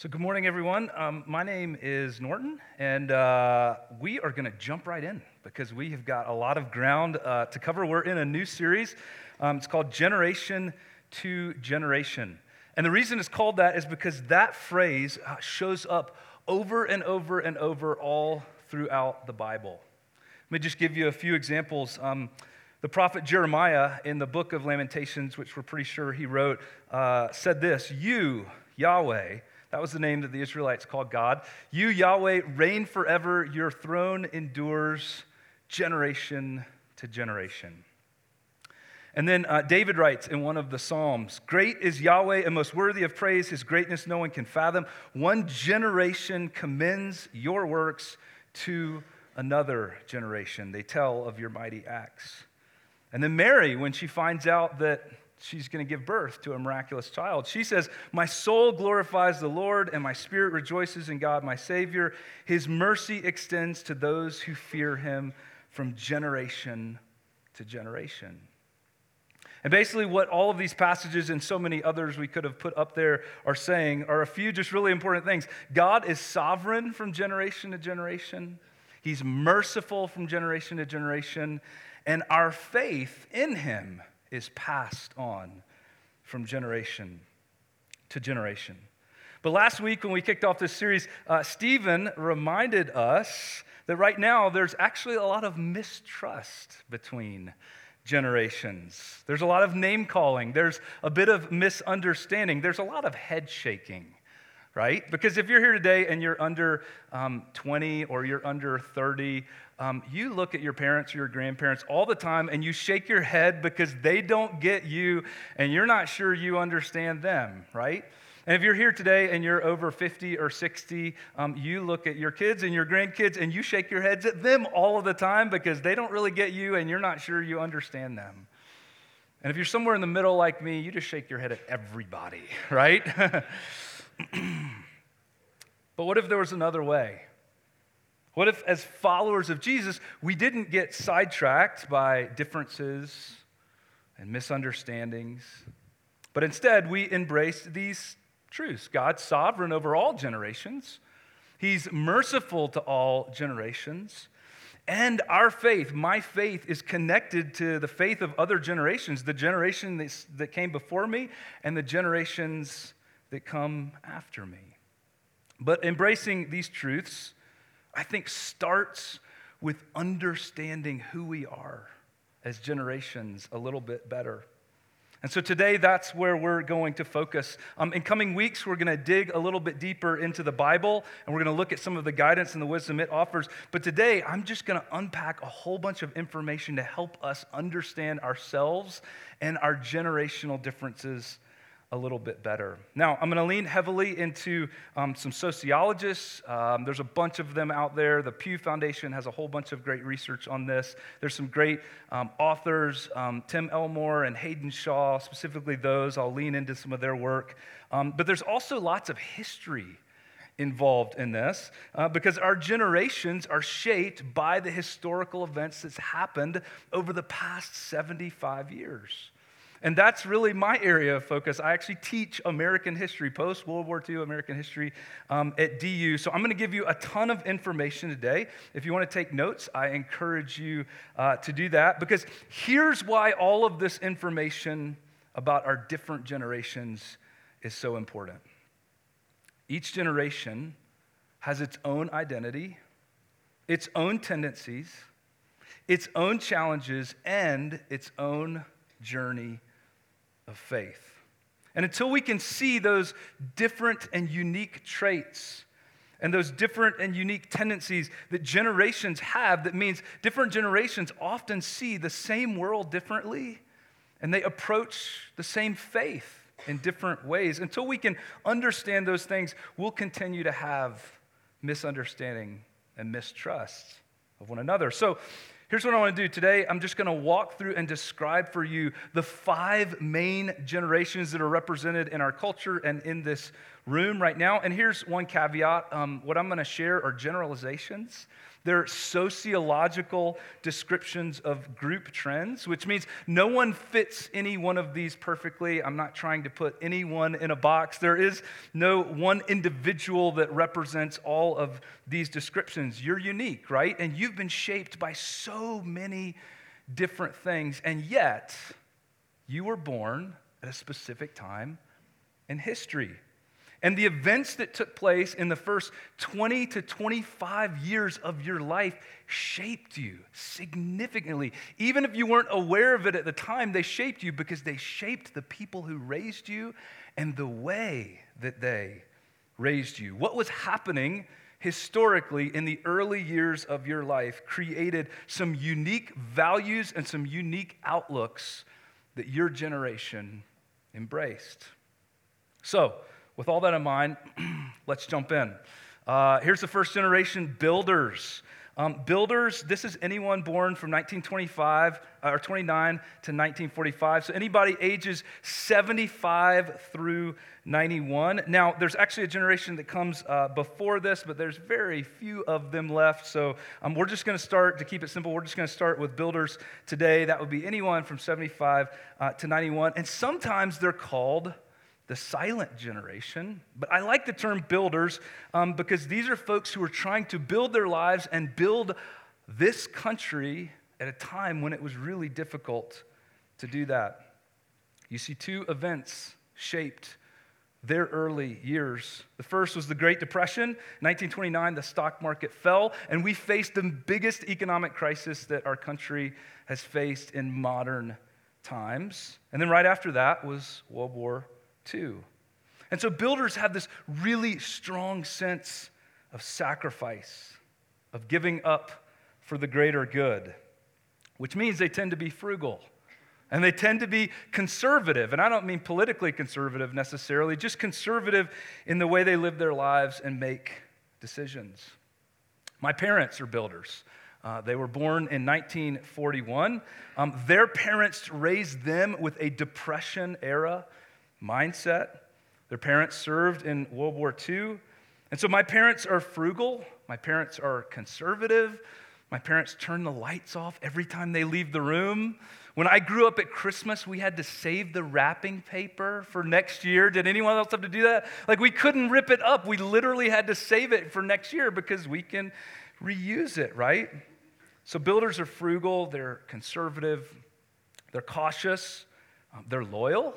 So, good morning, everyone. Um, my name is Norton, and uh, we are going to jump right in because we have got a lot of ground uh, to cover. We're in a new series. Um, it's called Generation to Generation. And the reason it's called that is because that phrase uh, shows up over and over and over all throughout the Bible. Let me just give you a few examples. Um, the prophet Jeremiah, in the book of Lamentations, which we're pretty sure he wrote, uh, said this You, Yahweh, that was the name that the Israelites called God. You, Yahweh, reign forever. Your throne endures generation to generation. And then uh, David writes in one of the Psalms Great is Yahweh and most worthy of praise. His greatness no one can fathom. One generation commends your works to another generation. They tell of your mighty acts. And then Mary, when she finds out that she's going to give birth to a miraculous child. She says, My soul glorifies the Lord, and my spirit rejoices in God, my Savior. His mercy extends to those who fear him from generation to generation. And basically, what all of these passages and so many others we could have put up there are saying are a few just really important things. God is sovereign from generation to generation, He's merciful from generation to generation, and our faith in Him is passed on from generation to generation. But last week, when we kicked off this series, uh, Stephen reminded us that right now there's actually a lot of mistrust between generations. There's a lot of name calling, there's a bit of misunderstanding, there's a lot of head shaking right? Because if you're here today and you're under um, 20 or you're under 30, um, you look at your parents or your grandparents all the time and you shake your head because they don't get you and you're not sure you understand them, right? And if you're here today and you're over 50 or 60, um, you look at your kids and your grandkids and you shake your heads at them all of the time because they don't really get you and you're not sure you understand them. And if you're somewhere in the middle like me, you just shake your head at everybody, right? but what if there was another way? What if, as followers of Jesus, we didn't get sidetracked by differences and misunderstandings, but instead we embraced these truths? God's sovereign over all generations, He's merciful to all generations. And our faith, my faith, is connected to the faith of other generations, the generation that came before me and the generations that come after me. But embracing these truths, I think, starts with understanding who we are as generations a little bit better. And so today, that's where we're going to focus. Um, in coming weeks, we're going to dig a little bit deeper into the Bible and we're going to look at some of the guidance and the wisdom it offers. But today, I'm just going to unpack a whole bunch of information to help us understand ourselves and our generational differences a little bit better. Now, I'm going to lean heavily into um, some sociologists. Um, there's a bunch of them out there. The Pew Foundation has a whole bunch of great research on this. There's some great um, authors, um, Tim Elmore and Haydn Shaw, specifically those. I'll lean into some of their work. Um, but there's also lots of history involved in this uh, because our generations are shaped by the historical events that's happened over the past 75 years. And that's really my area of focus. I actually teach American history, post World War II American history um, at DU. So I'm going to give you a ton of information today. If you want to take notes, I encourage you uh, to do that because here's why all of this information about our different generations is so important. Each generation has its own identity, its own tendencies, its own challenges, and its own journey of faith. And until we can see those different and unique traits and those different and unique tendencies that generations have, that means different generations often see the same world differently and they approach the same faith in different ways. Until we can understand those things, we'll continue to have misunderstanding and mistrust of one another. So, Here's what I want to do today. I'm just going to walk through and describe for you the five main generations that are represented in our culture and in this room right now. And here's one caveat um, what I'm going to share are generalizations. They're sociological descriptions of group trends, which means no one fits any one of these perfectly. I'm not trying to put anyone in a box. There is no one individual that represents all of these descriptions. You're unique, right? And you've been shaped by so many different things, and yet you were born at a specific time in history. And the events that took place in the first 20 to 25 years of your life shaped you significantly. Even if you weren't aware of it at the time, they shaped you because they shaped the people who raised you and the way that they raised you. What was happening historically in the early years of your life created some unique values and some unique outlooks that your generation embraced. So, with all that in mind, let's jump in. Uh, here's the first generation builders. Um, builders, this is anyone born from 1925 uh, or 29 to 1945. So anybody ages 75 through 91. Now, there's actually a generation that comes uh, before this, but there's very few of them left. So um, we're just going to start, to keep it simple, we're just going to start with builders today. That would be anyone from 75 uh, to 91. And sometimes they're called the silent generation. But I like the term builders um, because these are folks who are trying to build their lives and build this country at a time when it was really difficult to do that. You see, two events shaped their early years. The first was the Great Depression. 1929, the stock market fell, and we faced the biggest economic crisis that our country has faced in modern times. And then right after that was World War too. And so builders have this really strong sense of sacrifice, of giving up for the greater good, which means they tend to be frugal. And they tend to be conservative. And I don't mean politically conservative necessarily, just conservative in the way they live their lives and make decisions. My parents are builders. Uh, they were born in 1941. Um, their parents raised them with a Depression era mindset. Their parents served in World War II. And so my parents are frugal, my parents are conservative. My parents turn the lights off every time they leave the room. When I grew up at Christmas, we had to save the wrapping paper for next year. Did anyone else have to do that? Like, we couldn't rip it up. We literally had to save it for next year because we can reuse it, right? So, builders are frugal, they're conservative, they're cautious, um, they're loyal.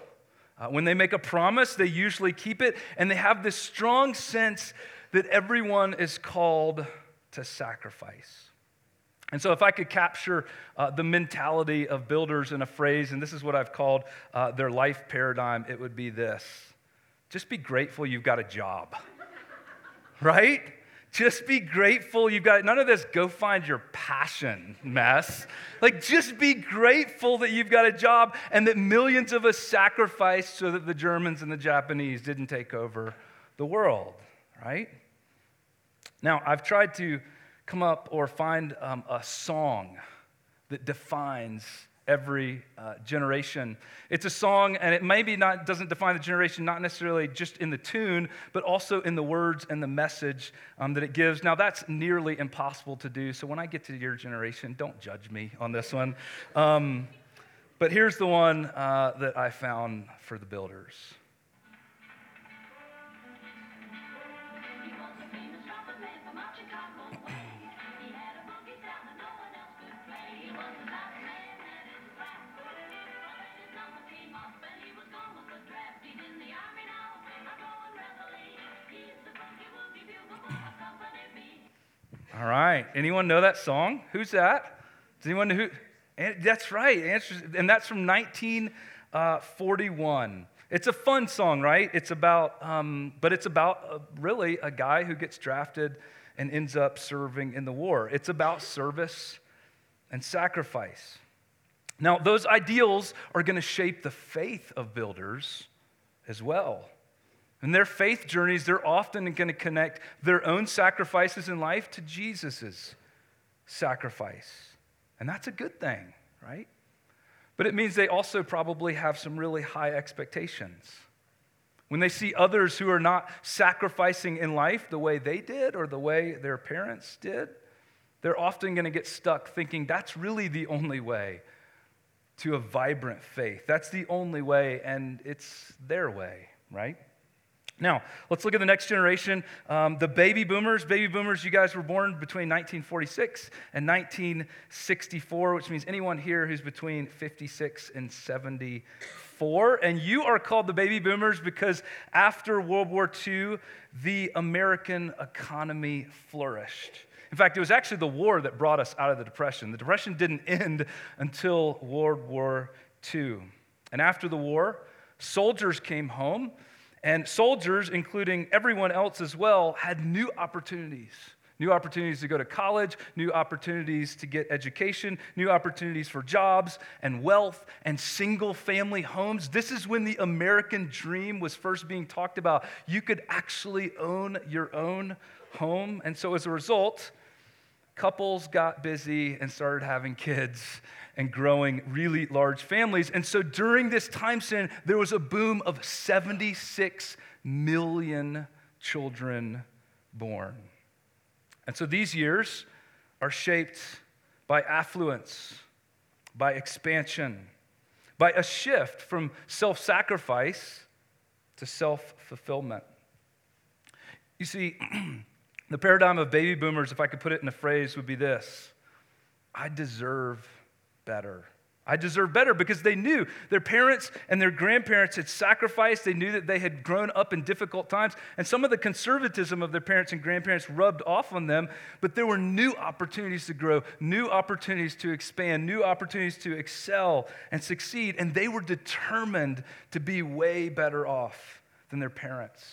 Uh, when they make a promise, they usually keep it, and they have this strong sense that everyone is called to sacrifice. And so, if I could capture uh, the mentality of builders in a phrase, and this is what I've called uh, their life paradigm, it would be this just be grateful you've got a job, right? Just be grateful you've got none of this go find your passion mess. Like, just be grateful that you've got a job and that millions of us sacrificed so that the Germans and the Japanese didn't take over the world, right? Now, I've tried to come up or find um, a song that defines every uh, generation. It's a song, and it maybe not doesn't define the generation, not necessarily just in the tune, but also in the words and the message um, that it gives. Now, that's nearly impossible to do. So when I get to your generation, don't judge me on this one. Um, but here's the one uh, that I found for the builders. All right. Anyone know that song? Who's that? Does anyone know who? That's right. And that's from 1941. It's a fun song, right? It's about, um, but it's about uh, really a guy who gets drafted and ends up serving in the war. It's about service and sacrifice. Now, those ideals are going to shape the faith of builders as well. In their faith journeys, they're often going to connect their own sacrifices in life to Jesus' sacrifice. And that's a good thing, right? But it means they also probably have some really high expectations. When they see others who are not sacrificing in life the way they did or the way their parents did, they're often going to get stuck thinking that's really the only way to a vibrant faith. That's the only way, and it's their way, right? Now, let's look at the next generation. Um, the baby boomers. Baby boomers, you guys were born between 1946 and 1964, which means anyone here who's between 56 and 74. And you are called the baby boomers because after World War II, the American economy flourished. In fact, it was actually the war that brought us out of the Depression. The Depression didn't end until World War II. And after the war, soldiers came home, and soldiers, including everyone else as well, had new opportunities. New opportunities to go to college, new opportunities to get education, new opportunities for jobs and wealth and single family homes. This is when the American dream was first being talked about. You could actually own your own home. And so, as a result, couples got busy and started having kids and growing really large families. And so during this time span, there was a boom of 76 million children born. And so these years are shaped by affluence, by expansion, by a shift from self sacrifice to self fulfillment. You see, The paradigm of baby boomers, if I could put it in a phrase, would be this I deserve better. I deserve better because they knew their parents and their grandparents had sacrificed. They knew that they had grown up in difficult times. And some of the conservatism of their parents and grandparents rubbed off on them. But there were new opportunities to grow, new opportunities to expand, new opportunities to excel and succeed. And they were determined to be way better off than their parents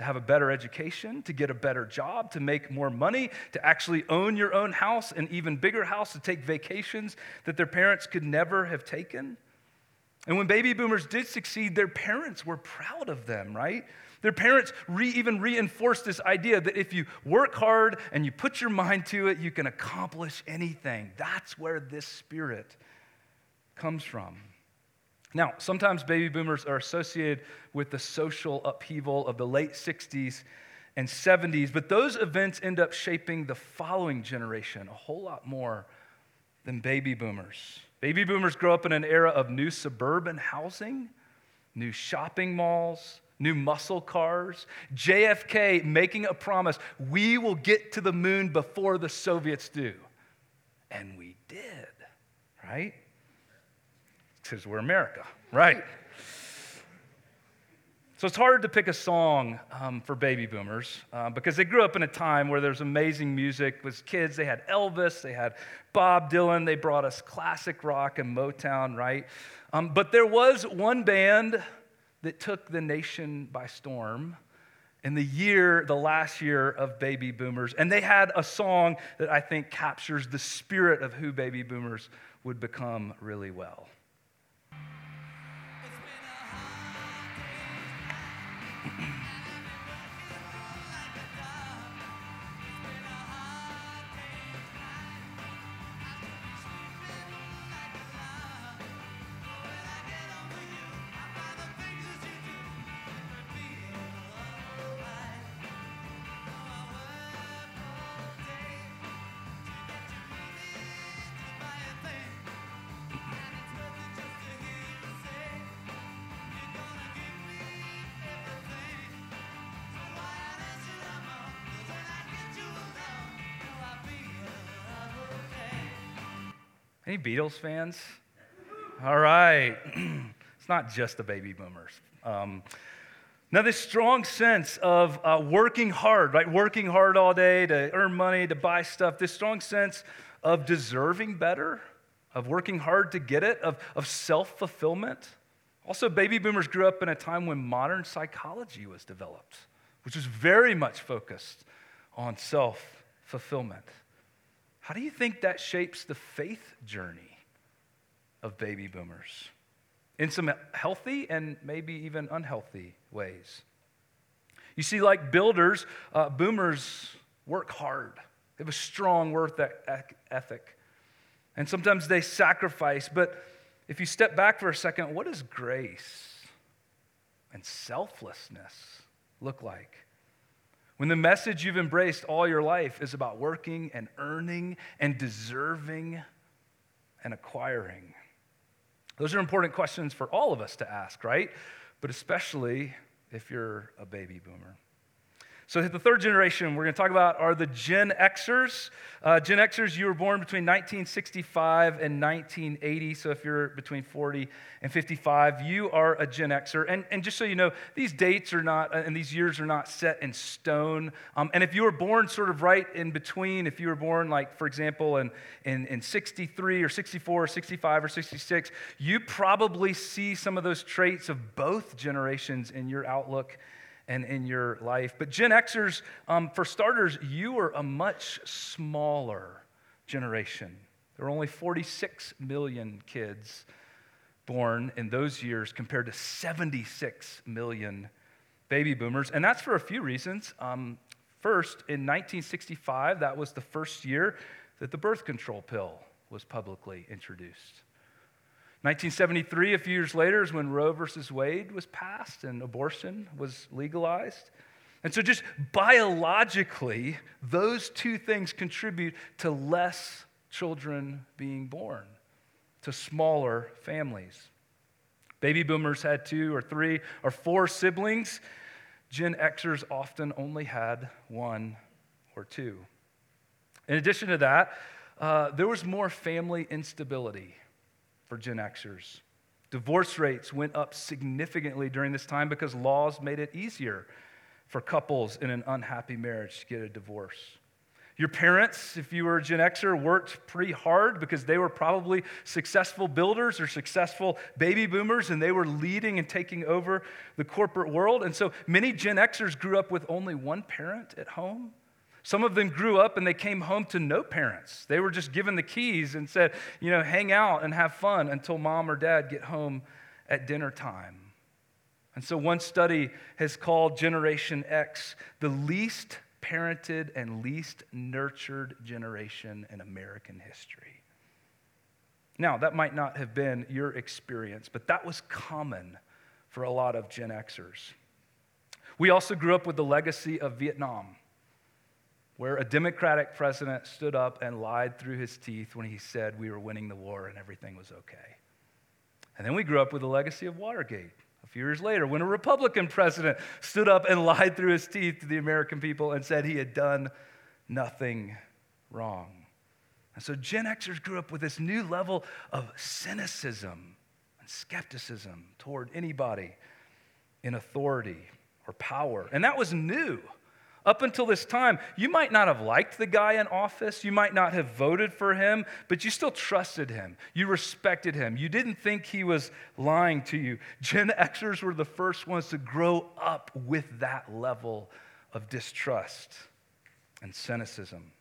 to have a better education, to get a better job, to make more money, to actually own your own house, an even bigger house, to take vacations that their parents could never have taken. And when baby boomers did succeed, their parents were proud of them, right? Their parents re- even reinforced this idea that if you work hard and you put your mind to it, you can accomplish anything. That's where this spirit comes from. Now, sometimes baby boomers are associated with the social upheaval of the late 60s and 70s, but those events end up shaping the following generation a whole lot more than baby boomers. Baby boomers grow up in an era of new suburban housing, new shopping malls, new muscle cars, JFK making a promise we will get to the moon before the Soviets do. And we did, right? Because we're America, right? So it's hard to pick a song um, for baby boomers uh, because they grew up in a time where there's amazing music. As kids, they had Elvis, they had Bob Dylan, they brought us classic rock and Motown, right? Um, but there was one band that took the nation by storm in the year, the last year of baby boomers. And they had a song that I think captures the spirit of who baby boomers would become really well. Beatles fans? All right. it's not just the baby boomers. Um, now, this strong sense of uh, working hard, right? Working hard all day to earn money, to buy stuff, this strong sense of deserving better, of working hard to get it, of, of self fulfillment. Also, baby boomers grew up in a time when modern psychology was developed, which was very much focused on self fulfillment. How do you think that shapes the faith journey of baby boomers? In some healthy and maybe even unhealthy ways. You see, like builders, uh, boomers work hard. They have a strong work ethic. And sometimes they sacrifice. But if you step back for a second, what does grace and selflessness look like? When the message you've embraced all your life is about working and earning and deserving and acquiring. Those are important questions for all of us to ask, right? But especially if you're a baby boomer. So, the third generation we're going to talk about are the Gen Xers. Uh, Gen Xers, you were born between 1965 and 1980. So, if you're between 40 and 55, you are a Gen Xer. And, and just so you know, these dates are not, and these years are not set in stone. Um, and if you were born sort of right in between, if you were born, like, for example, in, in, in 63 or 64 or 65 or 66, you probably see some of those traits of both generations in your outlook and in your life. But Gen Xers, um, for starters, you are a much smaller generation. There were only 46 million kids born in those years compared to 76 million baby boomers. And that's for a few reasons. Um, first, in 1965, that was the first year that the birth control pill was publicly introduced. 1973, a few years later, is when Roe versus Wade was passed and abortion was legalized. And so, just biologically, those two things contribute to less children being born, to smaller families. Baby boomers had two or three or four siblings. Gen Xers often only had one or two. In addition to that, uh, there was more family instability for Gen Xers. Divorce rates went up significantly during this time because laws made it easier for couples in an unhappy marriage to get a divorce. Your parents, if you were a Gen Xer, worked pretty hard because they were probably successful builders or successful baby boomers and they were leading and taking over the corporate world. And so many Gen Xers grew up with only one parent at home some of them grew up and they came home to no parents. They were just given the keys and said, you know, hang out and have fun until mom or dad get home at dinner time. And so one study has called Generation X the least parented and least nurtured generation in American history. Now, that might not have been your experience, but that was common for a lot of Gen Xers. We also grew up with the legacy of Vietnam where a Democratic president stood up and lied through his teeth when he said we were winning the war and everything was okay. And then we grew up with the legacy of Watergate. A few years later, when a Republican president stood up and lied through his teeth to the American people and said he had done nothing wrong. And so Gen Xers grew up with this new level of cynicism and skepticism toward anybody in authority or power. And that was new. Up until this time, you might not have liked the guy in office. You might not have voted for him, but you still trusted him. You respected him. You didn't think he was lying to you. Gen Xers were the first ones to grow up with that level of distrust and cynicism.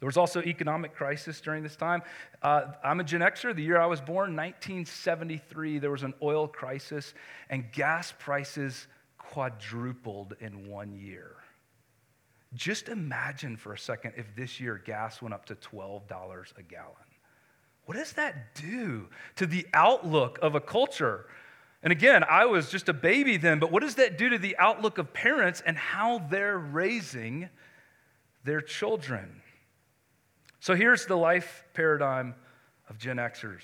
There was also economic crisis during this time. Uh, I'm a Gen Xer. The year I was born, 1973, there was an oil crisis, and gas prices quadrupled in one year. Just imagine for a second if this year gas went up to $12 a gallon. What does that do to the outlook of a culture? And again, I was just a baby then, but what does that do to the outlook of parents and how they're raising their children? So here's the life paradigm of Gen Xers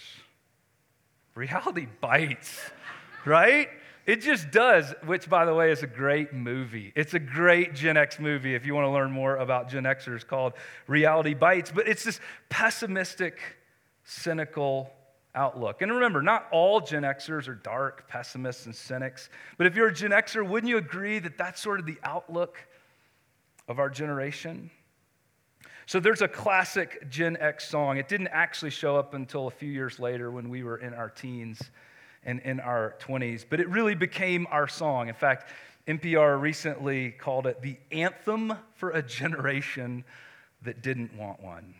reality bites, right? It just does, which, by the way, is a great movie. It's a great Gen X movie if you want to learn more about Gen Xers called Reality Bites. But it's this pessimistic, cynical outlook. And remember, not all Gen Xers are dark, pessimists, and cynics. But if you're a Gen Xer, wouldn't you agree that that's sort of the outlook of our generation? So there's a classic Gen X song. It didn't actually show up until a few years later when we were in our teens and in our 20s, but it really became our song. In fact, NPR recently called it the anthem for a generation that didn't want one.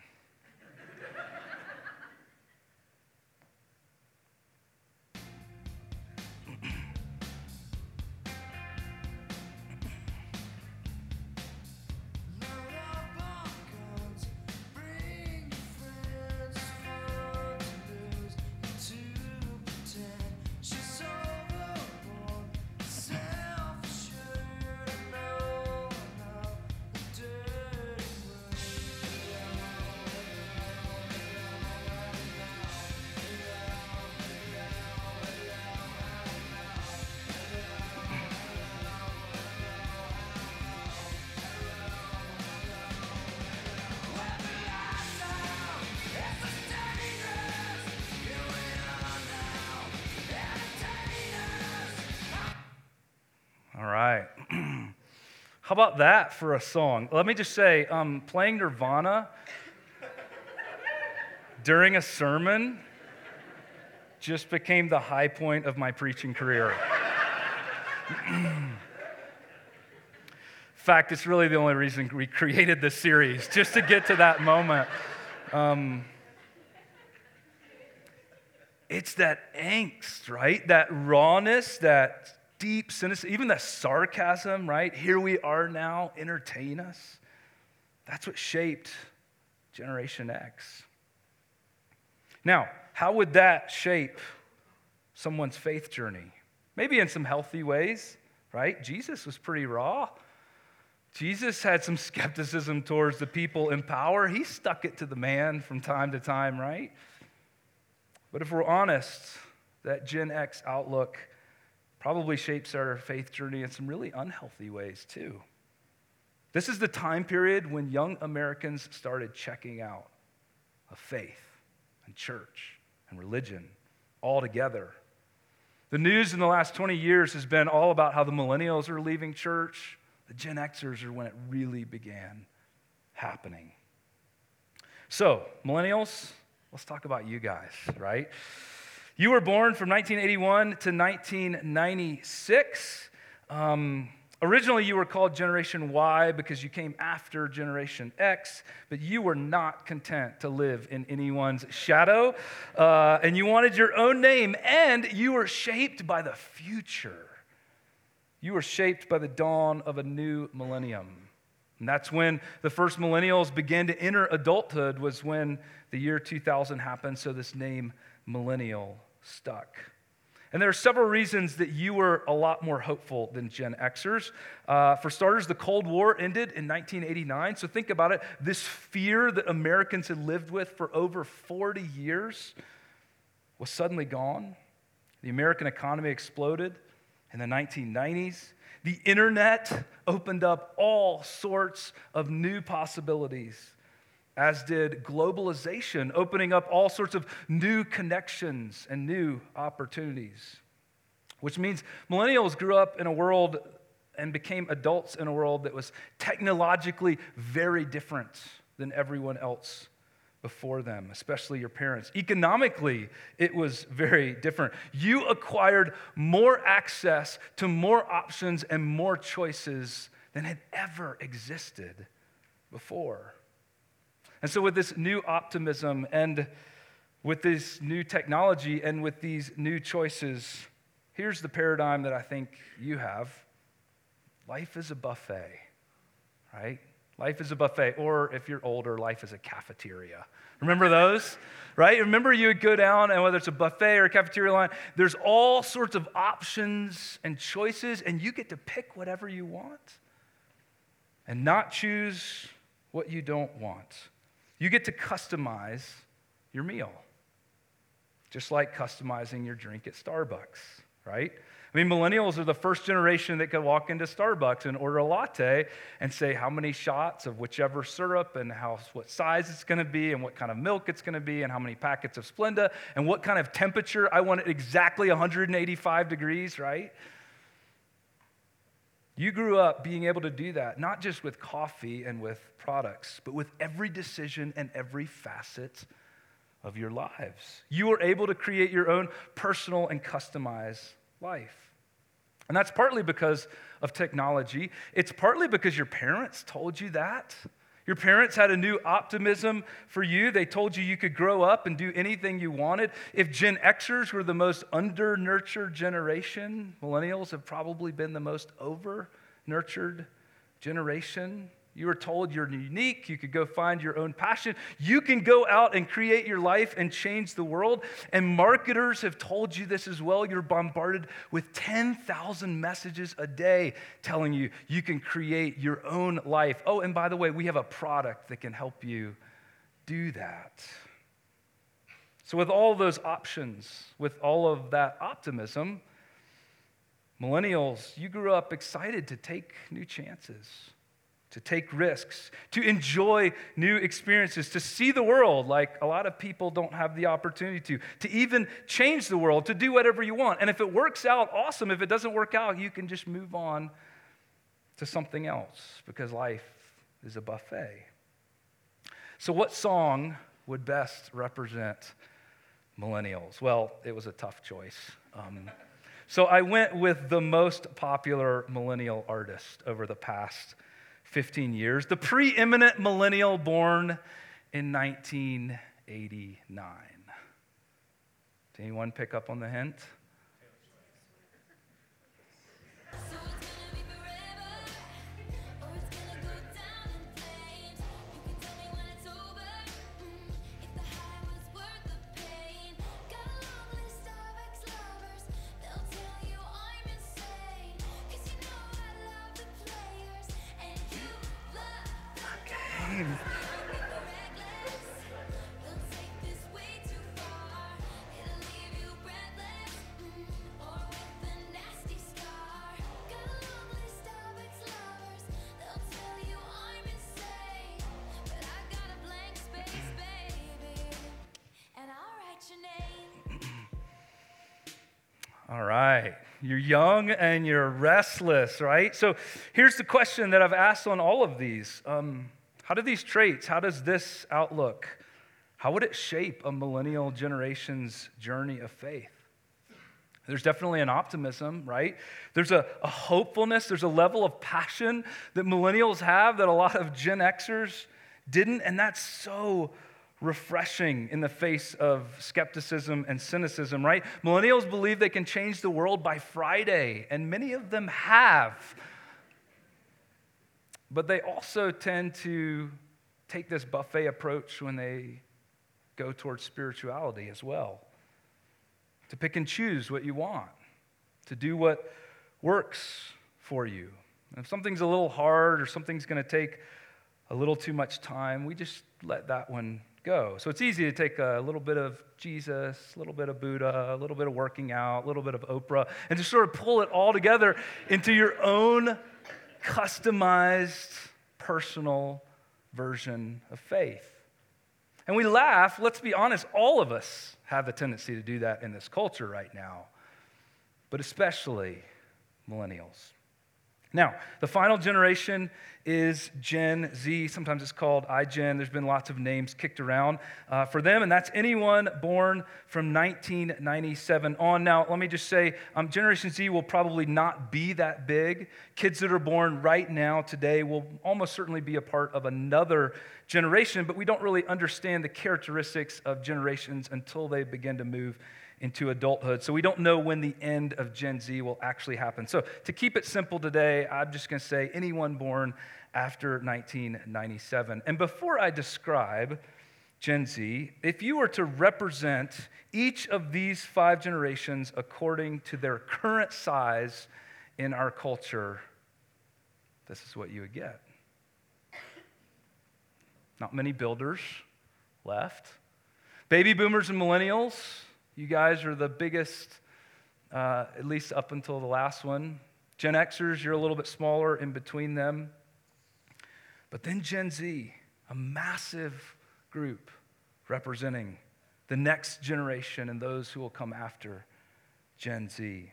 How about that for a song? Let me just say, um, playing Nirvana during a sermon just became the high point of my preaching career. In fact, it's really the only reason we created this series, just to get to that moment. Um, it's that angst, right? That rawness, that deep cynicism, even the sarcasm, right? Here we are now, entertain us. That's what shaped Generation X. Now, how would that shape someone's faith journey? Maybe in some healthy ways, right? Jesus was pretty raw. Jesus had some skepticism towards the people in power. He stuck it to the man from time to time, right? But if we're honest, that Gen X outlook probably shapes our faith journey in some really unhealthy ways, too. This is the time period when young Americans started checking out of faith and church and religion all together. The news in the last 20 years has been all about how the millennials are leaving church. The Gen Xers are when it really began happening. So, millennials, let's talk about you guys, right? You were born from 1981 to 1996. Um, originally, you were called Generation Y because you came after Generation X, but you were not content to live in anyone's shadow, uh, and you wanted your own name, and you were shaped by the future. You were shaped by the dawn of a new millennium. And that's when the first millennials began to enter adulthood, was when the year 2000 happened, so this name millennial stuck. And there are several reasons that you were a lot more hopeful than Gen Xers. Uh, for starters, the Cold War ended in 1989. So think about it this fear that Americans had lived with for over 40 years was suddenly gone. The American economy exploded in the 1990s. The internet opened up all sorts of new possibilities as did globalization, opening up all sorts of new connections and new opportunities. Which means millennials grew up in a world and became adults in a world that was technologically very different than everyone else before them, especially your parents. Economically, it was very different. You acquired more access to more options and more choices than had ever existed before. And so, with this new optimism and with this new technology and with these new choices, here's the paradigm that I think you have life is a buffet, right? Life is a buffet, or if you're older, life is a cafeteria. Remember those? Right? Remember you would go down, and whether it's a buffet or a cafeteria line, there's all sorts of options and choices, and you get to pick whatever you want and not choose what you don't want. You get to customize your meal, just like customizing your drink at Starbucks, right? I mean, millennials are the first generation that could walk into Starbucks and order a latte and say how many shots of whichever syrup and how, what size it's going to be and what kind of milk it's going to be and how many packets of Splenda and what kind of temperature. I want it exactly 185 degrees, right? You grew up being able to do that, not just with coffee and with products, but with every decision and every facet of your lives. You were able to create your own personal and customized life. And that's partly because of technology. It's partly because your parents told you that. Your parents had a new optimism for you. They told you you could grow up and do anything you wanted. If Gen Xers were the most under nurtured generation, millennials have probably been the most over nurtured generation. You were told you're unique. You could go find your own passion. You can go out and create your life and change the world. And marketers have told you this as well. You're bombarded with 10,000 messages a day telling you you can create your own life. Oh, and by the way, we have a product that can help you do that. So, with all those options, with all of that optimism, millennials, you grew up excited to take new chances to take risks, to enjoy new experiences, to see the world like a lot of people don't have the opportunity to, to even change the world, to do whatever you want. And if it works out, awesome. If it doesn't work out, you can just move on to something else because life is a buffet. So, what song would best represent millennials? Well, it was a tough choice. Um, so, I went with the most popular millennial artist over the past 15 years, the preeminent millennial born in 1989. Did anyone pick up on the hint? Young and you're restless, right? So here's the question that I've asked on all of these um, How do these traits, how does this outlook, how would it shape a millennial generation's journey of faith? There's definitely an optimism, right? There's a, a, hopefulness, there's a level of passion that millennials have that a lot of Gen Xers didn't, and that's so refreshing in the face of skepticism and cynicism, right? Millennials believe they can change the world by Friday, and many of them have. But they also tend to take this buffet approach when they go towards spirituality as well. To pick and choose what you want, to do what works for you. And if something's a little hard or something's going to take a little too much time, we just let that one go. So it's easy to take a little bit of Jesus, a little bit of Buddha, a little bit of working out, a little bit of Oprah, and just sort of pull it all together into your own customized, personal version of faith. And we laugh, let's be honest, all of us have a tendency to do that in this culture right now, but especially millennials. Now, the final generation is Gen Z. Sometimes it's called iGen. There's been lots of names kicked around uh, for them, and that's anyone born from 1997 on. Now, let me just say um, Generation Z will probably not be that big. Kids that are born right now, today, will almost certainly be a part of another generation, but we don't really understand the characteristics of generations until they begin to move into adulthood. So we don't know when the end of Gen Z will actually happen. So to keep it simple today, I'm just going to say anyone born after 1997. And before I describe Gen Z, if you were to represent each of these five generations according to their current size in our culture, this is what you would get. Not many builders left. Baby boomers and millennials, you guys are the biggest, uh, at least up until the last one. Gen Xers, you're a little bit smaller in between them. But then Gen Z, a massive group representing the next generation and those who will come after Gen Z.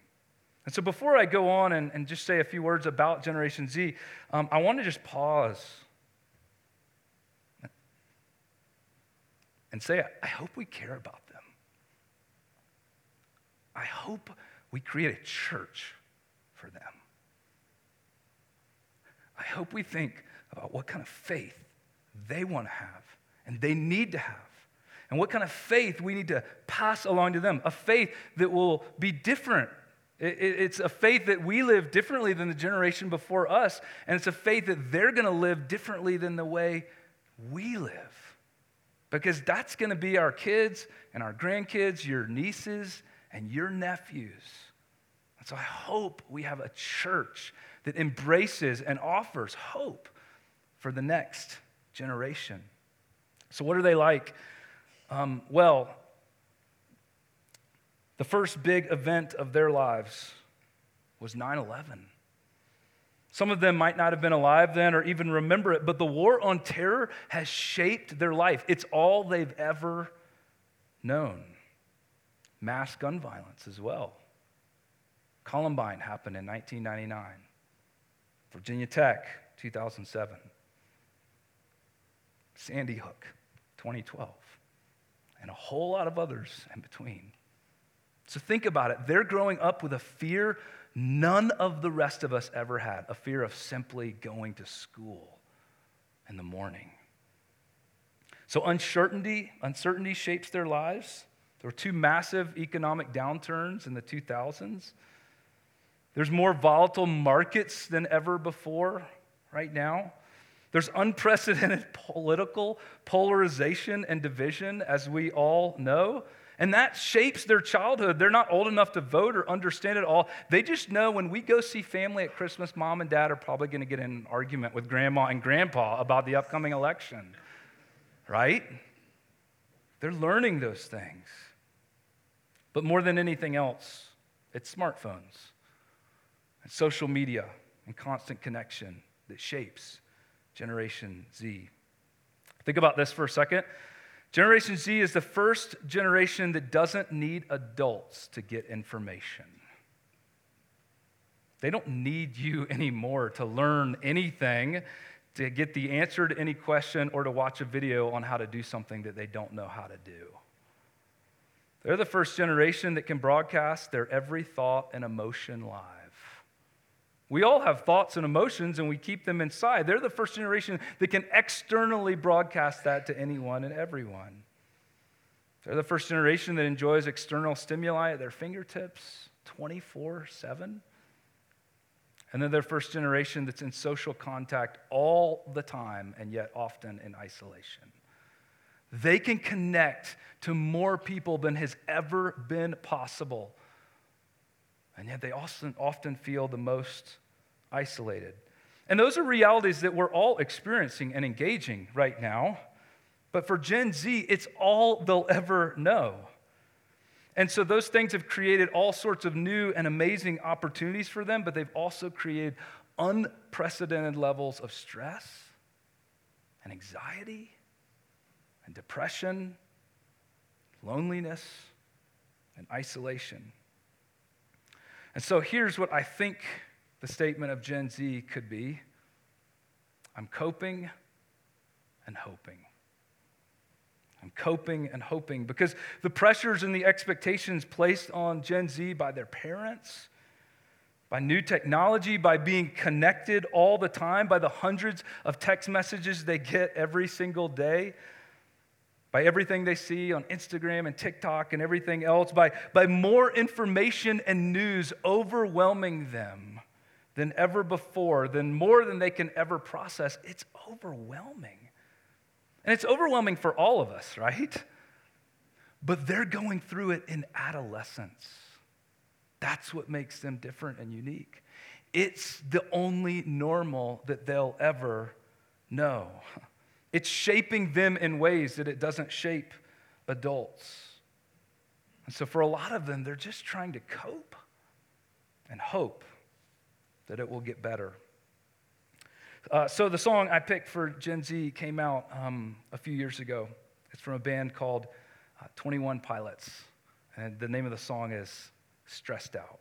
And so, before I go on and, and just say a few words about Generation Z, um, I want to just pause and say, I hope we care about I hope we create a church for them. I hope we think about what kind of faith they want to have and they need to have, and what kind of faith we need to pass along to them. A faith that will be different. It's a faith that we live differently than the generation before us, and it's a faith that they're going to live differently than the way we live. Because that's going to be our kids and our grandkids, your nieces and your nephews. And so I hope we have a church that embraces and offers hope for the next generation. So, what are they like? Um, well, the first big event of their lives was 9 11. Some of them might not have been alive then or even remember it, but the war on terror has shaped their life. It's all they've ever known mass gun violence as well. Columbine happened in 1999. Virginia Tech, 2007. Sandy Hook, 2012. And a whole lot of others in between. So think about it. They're growing up with a fear none of the rest of us ever had a fear of simply going to school in the morning. So uncertainty, uncertainty shapes their lives. There were two massive economic downturns in the 2000s. There's more volatile markets than ever before right now. There's unprecedented political polarization and division, as we all know. And that shapes their childhood. They're not old enough to vote or understand it all. They just know when we go see family at Christmas, mom and dad are probably going to get in an argument with grandma and grandpa about the upcoming election, right? They're learning those things. But more than anything else, it's smartphones and social media and constant connection that shapes Generation Z. Think about this for a second. Generation Z is the first generation that doesn't need adults to get information. They don't need you anymore to learn anything, to get the answer to any question, or to watch a video on how to do something that they don't know how to do. They're the first generation that can broadcast their every thought and emotion live. We all have thoughts and emotions and we keep them inside. They're the first generation that can externally broadcast that to anyone and everyone. They're the first generation that enjoys external stimuli at their fingertips 24 7. And then they're first generation that's in social contact all the time and yet often in isolation. They can connect to more people than has ever been possible and yet they often, often feel the most isolated. And those are realities that we're all experiencing and engaging right now. But for Gen Z, it's all they'll ever know. And so those things have created all sorts of new and amazing opportunities for them, but they've also created unprecedented levels of stress and anxiety and depression, loneliness and isolation. And so here's what I think the statement of Gen Z could be I'm coping and hoping. I'm coping and hoping because the pressures and the expectations placed on Gen Z by their parents, by new technology, by being connected all the time, by the hundreds of text messages they get every single day, by everything they see on Instagram and TikTok and everything else, by, by more information and news overwhelming them than ever before, than more than they can ever process. It's overwhelming. And it's overwhelming for all of us, right? But they're going through it in adolescence. That's what makes them different and unique. It's the only normal that they'll ever know. It's shaping them in ways that it doesn't shape adults. And so, for a lot of them, they're just trying to cope and hope that it will get better. Uh, so, the song I picked for Gen Z came out um, a few years ago. It's from a band called uh, 21 Pilots. And the name of the song is Stressed Out.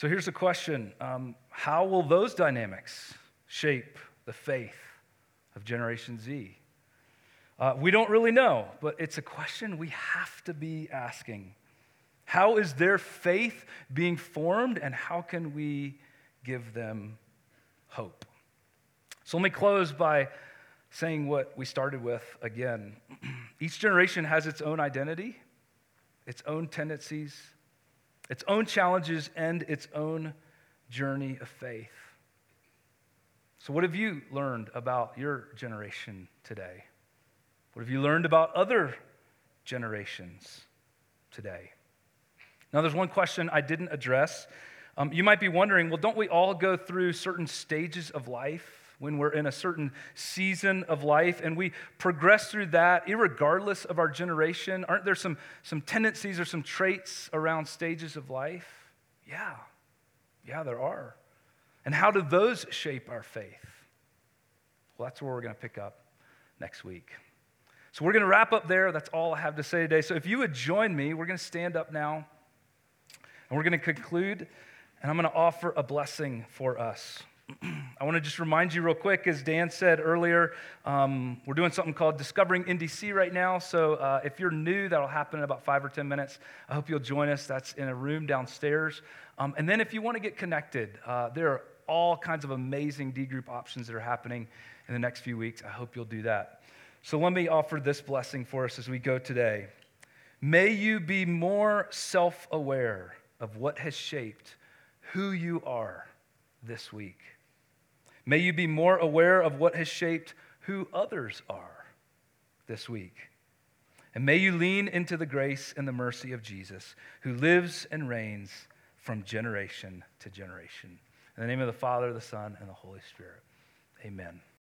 So here's a question um, How will those dynamics shape the faith of Generation Z? Uh, we don't really know, but it's a question we have to be asking. How is their faith being formed, and how can we give them hope? So let me close by saying what we started with again. Each generation has its own identity, its own tendencies, its own challenges, and its own journey of faith. So, what have you learned about your generation today? What have you learned about other generations today? Now, there's one question I didn't address. Um, you might be wondering well, don't we all go through certain stages of life? when we're in a certain season of life and we progress through that, regardless of our generation? Aren't there some, some tendencies or some traits around stages of life? Yeah, yeah, there are. And how do those shape our faith? Well, that's where we're going to pick up next week. So we're going to wrap up there. That's all I have to say today. So if you would join me, we're going to stand up now and we're going to conclude, and I'm going to offer a blessing for us. I want to just remind you real quick, as Dan said earlier, um, we're doing something called Discovering NDC right now. So uh, if you're new, that'll happen in about five or 10 minutes. I hope you'll join us. That's in a room downstairs. Um, and then if you want to get connected, uh, there are all kinds of amazing D group options that are happening in the next few weeks. I hope you'll do that. So let me offer this blessing for us as we go today. May you be more self aware of what has shaped who you are this week. May you be more aware of what has shaped who others are this week. And may you lean into the grace and the mercy of Jesus, who lives and reigns from generation to generation. In the name of the Father, the Son, and the Holy Spirit. Amen.